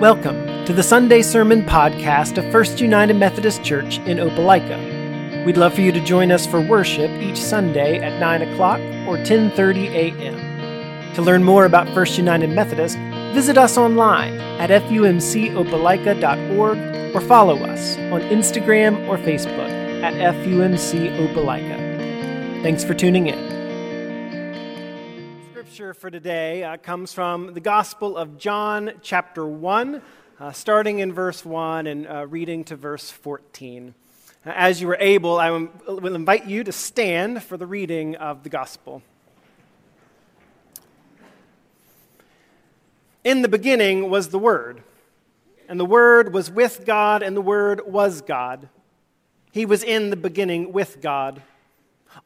Welcome to the Sunday Sermon Podcast of First United Methodist Church in Opelika. We'd love for you to join us for worship each Sunday at 9 o'clock or 10.30 a.m. To learn more about First United Methodist, visit us online at fumcopelika.org or follow us on Instagram or Facebook at FUMC Opelika. Thanks for tuning in. Scripture for today uh, comes from the Gospel of John, chapter 1, uh, starting in verse 1 and uh, reading to verse 14. Uh, as you are able, I will invite you to stand for the reading of the Gospel. In the beginning was the Word, and the Word was with God, and the Word was God. He was in the beginning with God.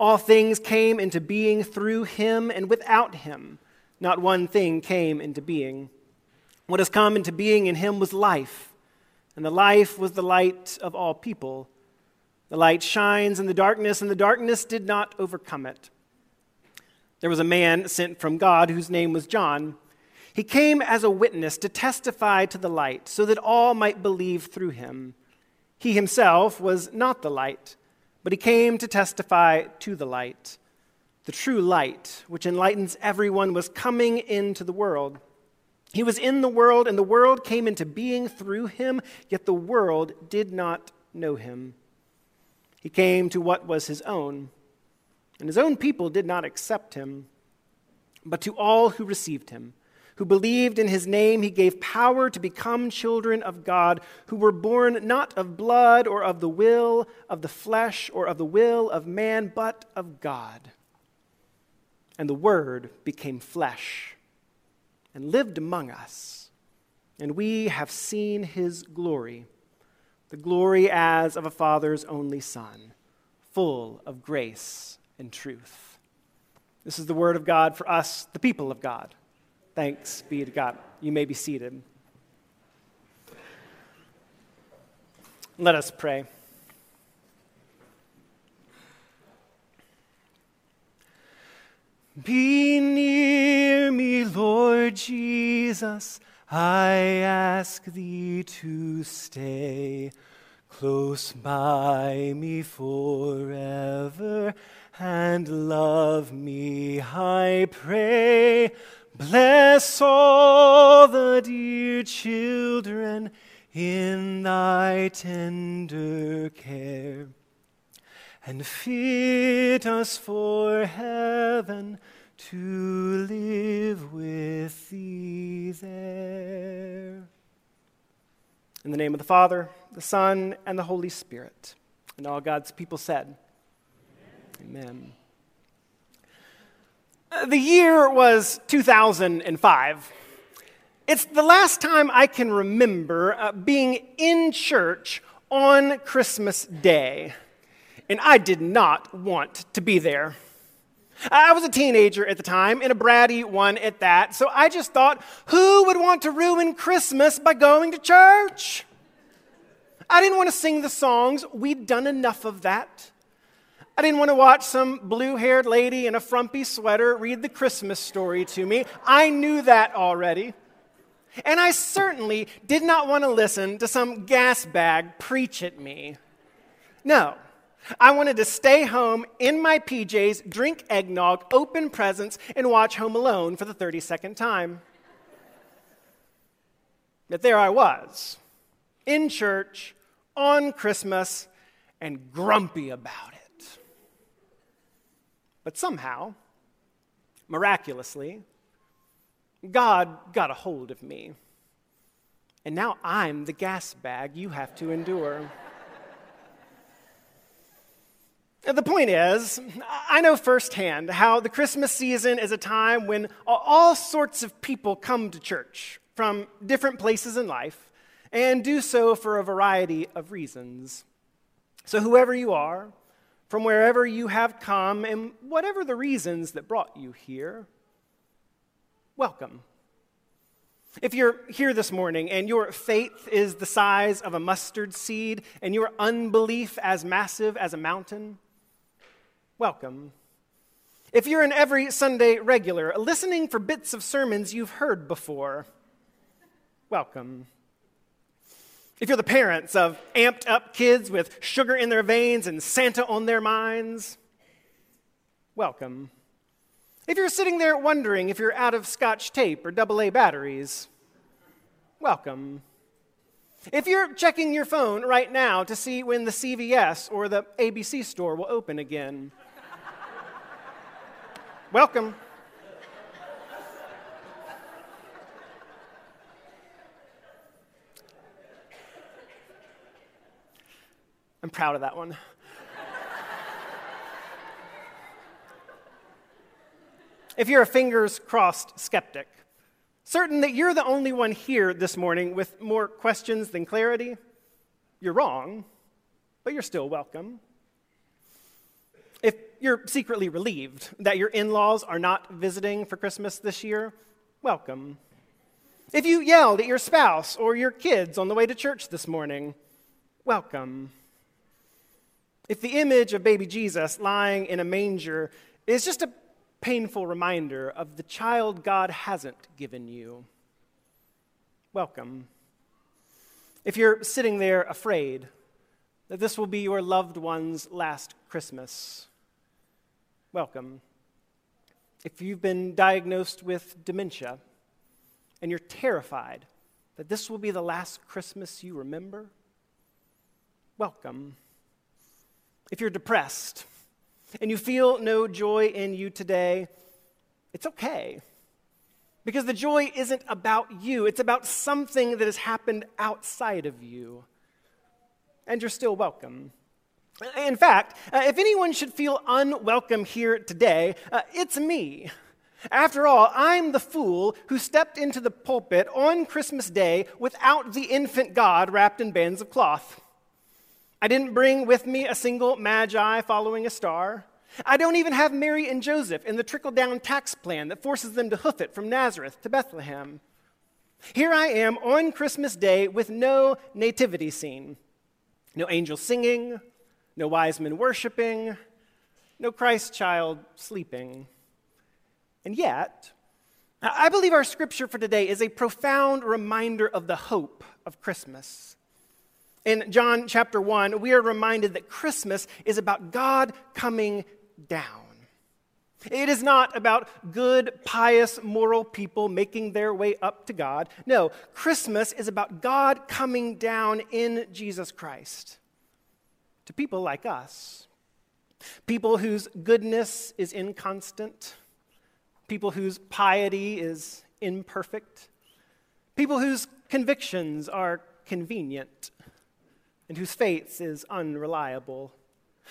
All things came into being through him, and without him, not one thing came into being. What has come into being in him was life, and the life was the light of all people. The light shines in the darkness, and the darkness did not overcome it. There was a man sent from God whose name was John. He came as a witness to testify to the light, so that all might believe through him. He himself was not the light but he came to testify to the light. The true light, which enlightens everyone, was coming into the world. He was in the world, and the world came into being through him, yet the world did not know him. He came to what was his own, and his own people did not accept him. But to all who received him, who believed in his name, he gave power to become children of God, who were born not of blood or of the will of the flesh or of the will of man, but of God. And the Word became flesh and lived among us, and we have seen his glory, the glory as of a Father's only Son, full of grace and truth. This is the Word of God for us, the people of God. Thanks be to God. You may be seated. Let us pray. Be near me, Lord Jesus. I ask thee to stay close by me forever and love me, I pray. Bless all the dear children in thy tender care, and fit us for heaven to live with thee there. In the name of the Father, the Son, and the Holy Spirit. And all God's people said, Amen. Amen. The year was 2005. It's the last time I can remember uh, being in church on Christmas Day, and I did not want to be there. I was a teenager at the time, and a bratty one at that, so I just thought, who would want to ruin Christmas by going to church? I didn't want to sing the songs, we'd done enough of that. I didn't want to watch some blue haired lady in a frumpy sweater read the Christmas story to me. I knew that already. And I certainly did not want to listen to some gas bag preach at me. No, I wanted to stay home in my PJs, drink eggnog, open presents, and watch Home Alone for the 32nd time. But there I was, in church, on Christmas, and grumpy about it. But somehow, miraculously, God got a hold of me. And now I'm the gas bag you have to endure. The point is, I know firsthand how the Christmas season is a time when all sorts of people come to church from different places in life and do so for a variety of reasons. So, whoever you are, from wherever you have come and whatever the reasons that brought you here, welcome. If you're here this morning and your faith is the size of a mustard seed and your unbelief as massive as a mountain, welcome. If you're an every Sunday regular, listening for bits of sermons you've heard before, welcome. If you're the parents of amped up kids with sugar in their veins and Santa on their minds, welcome. If you're sitting there wondering if you're out of scotch tape or AA batteries, welcome. If you're checking your phone right now to see when the CVS or the ABC store will open again, welcome. I'm proud of that one. if you're a fingers crossed skeptic, certain that you're the only one here this morning with more questions than clarity, you're wrong, but you're still welcome. If you're secretly relieved that your in laws are not visiting for Christmas this year, welcome. If you yelled at your spouse or your kids on the way to church this morning, welcome. If the image of baby Jesus lying in a manger is just a painful reminder of the child God hasn't given you, welcome. If you're sitting there afraid that this will be your loved one's last Christmas, welcome. If you've been diagnosed with dementia and you're terrified that this will be the last Christmas you remember, welcome. If you're depressed and you feel no joy in you today, it's okay. Because the joy isn't about you, it's about something that has happened outside of you. And you're still welcome. In fact, uh, if anyone should feel unwelcome here today, uh, it's me. After all, I'm the fool who stepped into the pulpit on Christmas Day without the infant God wrapped in bands of cloth. I didn't bring with me a single magi following a star. I don't even have Mary and Joseph in the trickle down tax plan that forces them to hoof it from Nazareth to Bethlehem. Here I am on Christmas Day with no nativity scene no angels singing, no wise men worshiping, no Christ child sleeping. And yet, I believe our scripture for today is a profound reminder of the hope of Christmas. In John chapter 1, we are reminded that Christmas is about God coming down. It is not about good, pious, moral people making their way up to God. No, Christmas is about God coming down in Jesus Christ to people like us, people whose goodness is inconstant, people whose piety is imperfect, people whose convictions are convenient and whose faith is unreliable.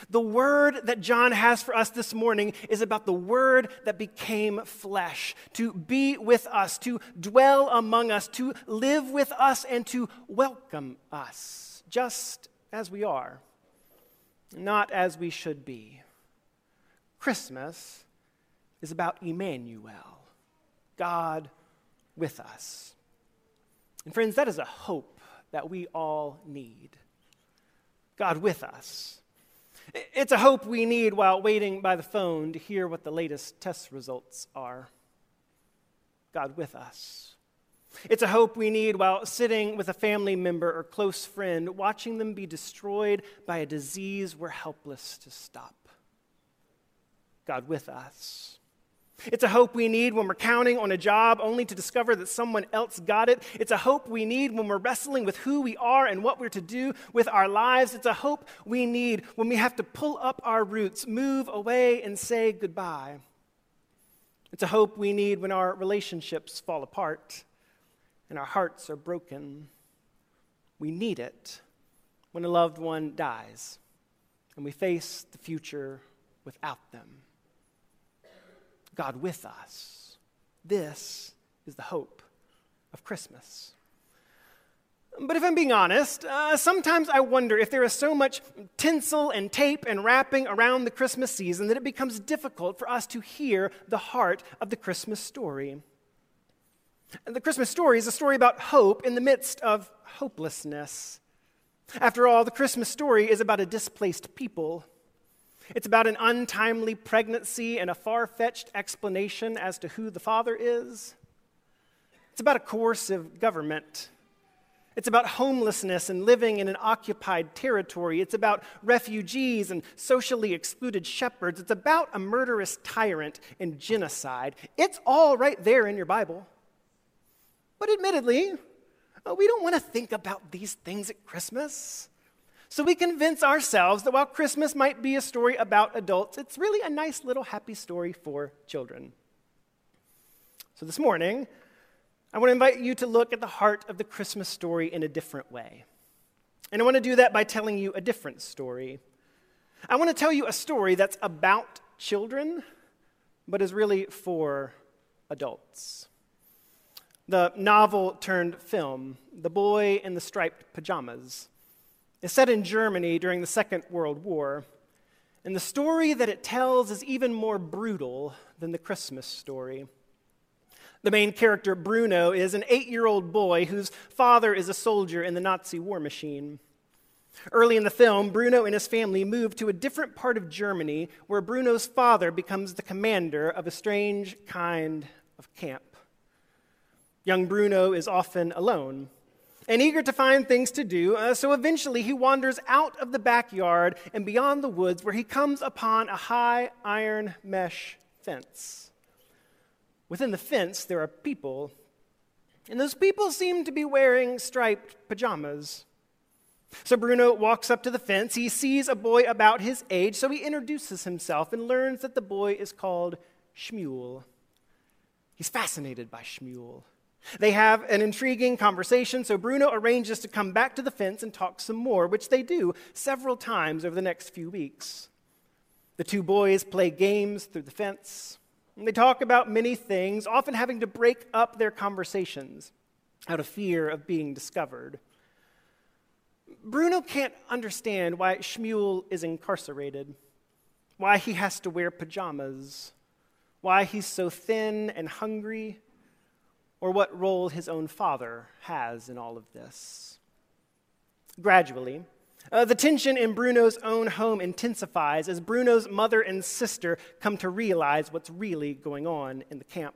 The word that John has for us this morning is about the word that became flesh, to be with us, to dwell among us, to live with us, and to welcome us, just as we are, not as we should be. Christmas is about Emmanuel, God with us. And friends, that is a hope that we all need. God with us. It's a hope we need while waiting by the phone to hear what the latest test results are. God with us. It's a hope we need while sitting with a family member or close friend, watching them be destroyed by a disease we're helpless to stop. God with us. It's a hope we need when we're counting on a job only to discover that someone else got it. It's a hope we need when we're wrestling with who we are and what we're to do with our lives. It's a hope we need when we have to pull up our roots, move away, and say goodbye. It's a hope we need when our relationships fall apart and our hearts are broken. We need it when a loved one dies and we face the future without them. God with us. This is the hope of Christmas. But if I'm being honest, uh, sometimes I wonder if there is so much tinsel and tape and wrapping around the Christmas season that it becomes difficult for us to hear the heart of the Christmas story. And the Christmas story is a story about hope in the midst of hopelessness. After all, the Christmas story is about a displaced people it's about an untimely pregnancy and a far fetched explanation as to who the father is. It's about a coercive government It's about homelessness and living in an occupied territory. It's about refugees and socially excluded shepherds. It's about a murderous tyrant and genocide. It's all right there in your Bible. But admittedly, uh, we don't want to think about these things at Christmas. So we convince ourselves that while Christmas might be a story about adults, it's really a nice little happy story for children. So this morning, I want to invite you to look at the heart of the Christmas story in a different way. And I want to do that by telling you a different story. I want to tell you a story that's about children, but is really for adults. The novel turned film, The Boy in the Striped Pajamas, is set in Germany during the Second World War. And the story that it tells is even more brutal than the Christmas story. The main character, Bruno, is an eight year old boy whose father is a soldier in the Nazi war machine. Early in the film, Bruno and his family move to a different part of Germany where Bruno's father becomes the commander of a strange kind of camp. Young Bruno is often alone and eager to find things to do, uh, so eventually he wanders out of the backyard and beyond the woods where he comes upon a high iron mesh fence. Within the fence, there are people, and those people seem to be wearing striped pajamas. So Bruno walks up to the fence. He sees a boy about his age, so he introduces himself and learns that the boy is called Shmuel. He's fascinated by Shmuel. They have an intriguing conversation, so Bruno arranges to come back to the fence and talk some more, which they do several times over the next few weeks. The two boys play games through the fence. And they talk about many things, often having to break up their conversations out of fear of being discovered. Bruno can't understand why Shmuel is incarcerated, why he has to wear pajamas, why he's so thin and hungry, or what role his own father has in all of this. Gradually, uh, the tension in Bruno's own home intensifies as Bruno's mother and sister come to realize what's really going on in the camp.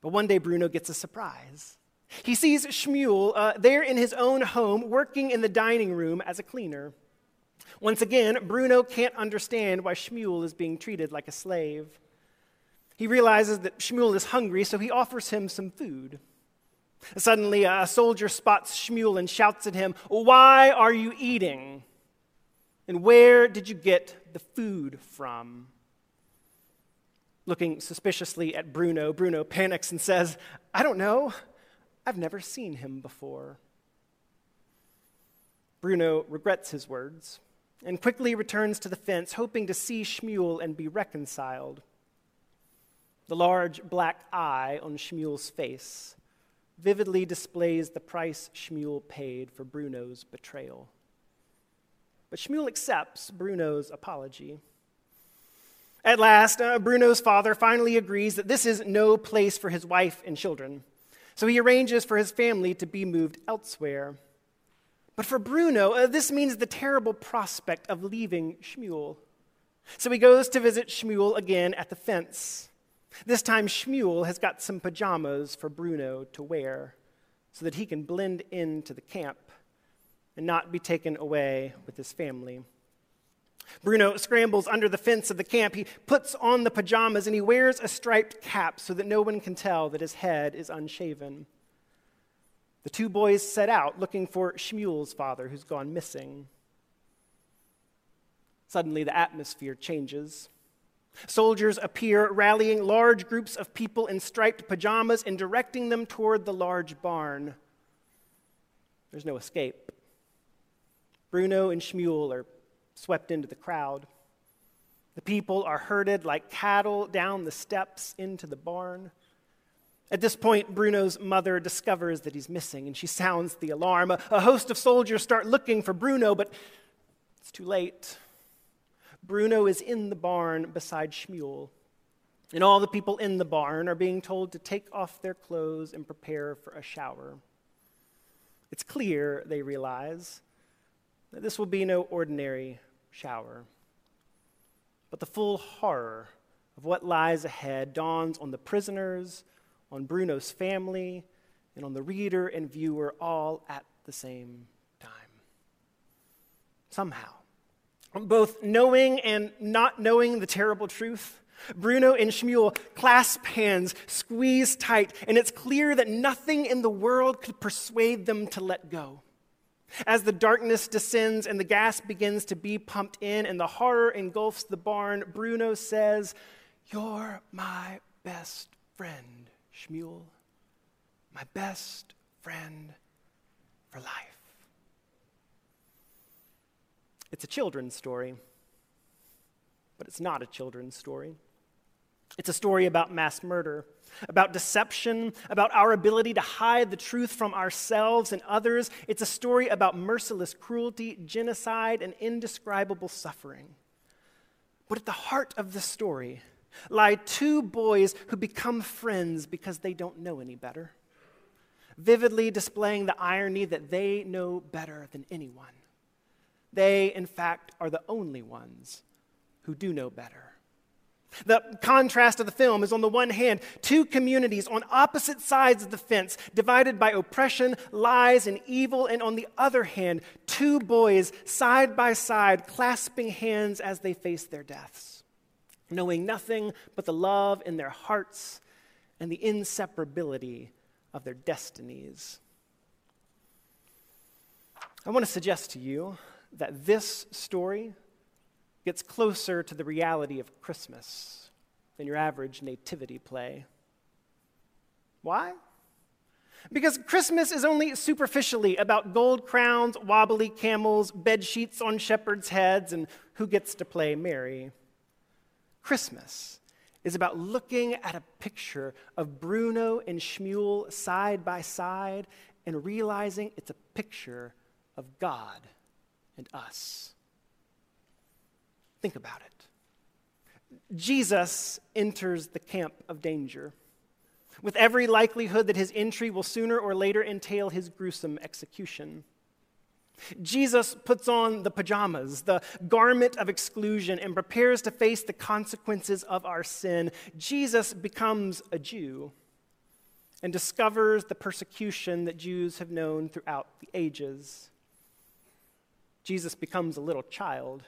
But one day, Bruno gets a surprise. He sees Shmuel uh, there in his own home working in the dining room as a cleaner. Once again, Bruno can't understand why Shmuel is being treated like a slave. He realizes that Shmuel is hungry, so he offers him some food. Suddenly, a soldier spots Shmuel and shouts at him, Why are you eating? And where did you get the food from? Looking suspiciously at Bruno, Bruno panics and says, I don't know. I've never seen him before. Bruno regrets his words and quickly returns to the fence, hoping to see Shmuel and be reconciled. The large black eye on Shmuel's face vividly displays the price Shmuel paid for Bruno's betrayal. But Shmuel accepts Bruno's apology. At last, uh, Bruno's father finally agrees that this is no place for his wife and children. So he arranges for his family to be moved elsewhere. But for Bruno, uh, this means the terrible prospect of leaving Shmuel. So he goes to visit Shmuel again at the fence. This time, Shmuel has got some pajamas for Bruno to wear so that he can blend into the camp and not be taken away with his family. Bruno scrambles under the fence of the camp. He puts on the pajamas and he wears a striped cap so that no one can tell that his head is unshaven. The two boys set out looking for Shmuel's father, who's gone missing. Suddenly, the atmosphere changes. Soldiers appear, rallying large groups of people in striped pajamas and directing them toward the large barn. There's no escape. Bruno and Shmuel are swept into the crowd. The people are herded like cattle down the steps into the barn. At this point, Bruno's mother discovers that he's missing and she sounds the alarm. A, a host of soldiers start looking for Bruno, but it's too late. Bruno is in the barn beside Shmuel. And all the people in the barn are being told to take off their clothes and prepare for a shower. It's clear, they realize, that this will be no ordinary shower. But the full horror of what lies ahead dawns on the prisoners, on Bruno's family, and on the reader and viewer all at the same time. Somehow, both knowing and not knowing the terrible truth, Bruno and Shmuel clasp hands, squeeze tight, and it's clear that nothing in the world could persuade them to let go. As the darkness descends and the gas begins to be pumped in and the horror engulfs the barn, Bruno says, You're my best friend, Shmuel. My best friend for life. It's a children's story, but it's not a children's story. It's a story about mass murder, about deception, about our ability to hide the truth from ourselves and others. It's a story about merciless cruelty, genocide, and indescribable suffering. But at the heart of the story lie two boys who become friends because they don't know any better, vividly displaying the irony that they know better than anyone. They, in fact, are the only ones who do know better. The contrast of the film is on the one hand, two communities on opposite sides of the fence, divided by oppression, lies, and evil, and on the other hand, two boys side by side, clasping hands as they face their deaths, knowing nothing but the love in their hearts and the inseparability of their destinies. I want to suggest to you that this story gets closer to the reality of Christmas than your average nativity play. Why? Because Christmas is only superficially about gold crowns, wobbly camels, bed sheets on shepherds' heads, and who gets to play Mary. Christmas is about looking at a picture of Bruno and Shmuel side by side and realizing it's a picture of God and us. Think about it. Jesus enters the camp of danger, with every likelihood that his entry will sooner or later entail his gruesome execution. Jesus puts on the pajamas, the garment of exclusion, and prepares to face the consequences of our sin. Jesus becomes a Jew and discovers the persecution that Jews have known throughout the ages. Jesus becomes a little child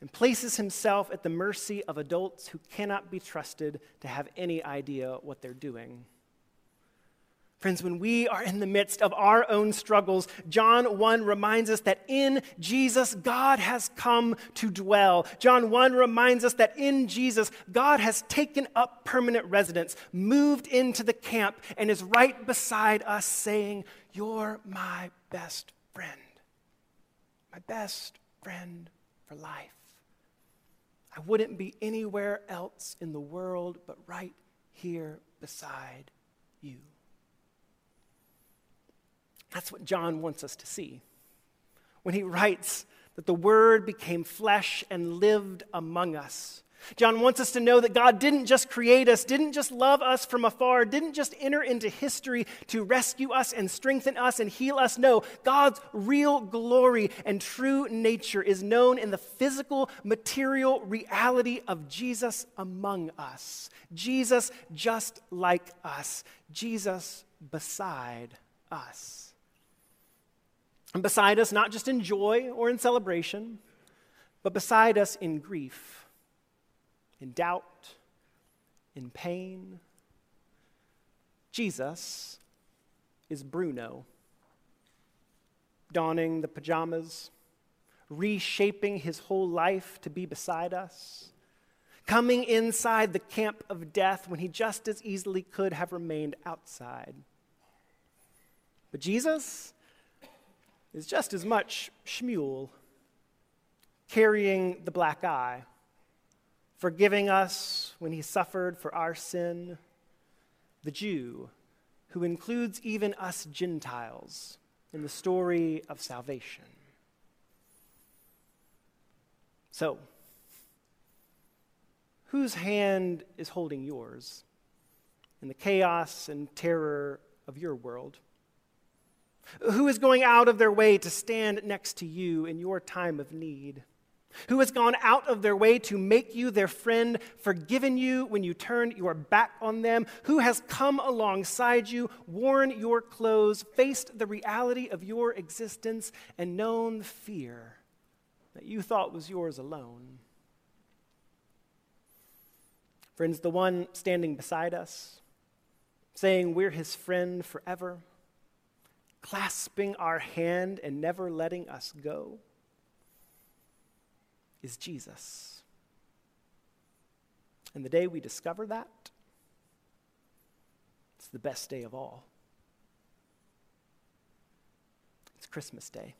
and places himself at the mercy of adults who cannot be trusted to have any idea what they're doing. Friends, when we are in the midst of our own struggles, John 1 reminds us that in Jesus, God has come to dwell. John 1 reminds us that in Jesus, God has taken up permanent residence, moved into the camp, and is right beside us saying, You're my best friend, my best friend for life. I wouldn't be anywhere else in the world but right here beside you. That's what John wants us to see. When he writes that the Word became flesh and lived among us, John wants us to know that God didn't just create us, didn't just love us from afar, didn't just enter into history to rescue us and strengthen us and heal us. No, God's real glory and true nature is known in the physical, material reality of Jesus among us. Jesus just like us, Jesus beside us. And beside us, not just in joy or in celebration, but beside us in grief in doubt, in pain. Jesus is Bruno, donning the pajamas, reshaping his whole life to be beside us, coming inside the camp of death when he just as easily could have remained outside. But Jesus is just as much Shmuel, carrying the black eye forgiving us when he suffered for our sin, the Jew, who includes even us Gentiles in the story of salvation. So, whose hand is holding yours in the chaos and terror of your world? Who is going out of their way to stand next to you in your time of need? Who has gone out of their way to make you their friend, forgiven you when you turned your back on them, who has come alongside you, worn your clothes, faced the reality of your existence, and known the fear that you thought was yours alone. Friends, the one standing beside us, saying we're his friend forever, clasping our hand and never letting us go is Jesus. And the day we discover that, it's the best day of all. It's Christmas Day.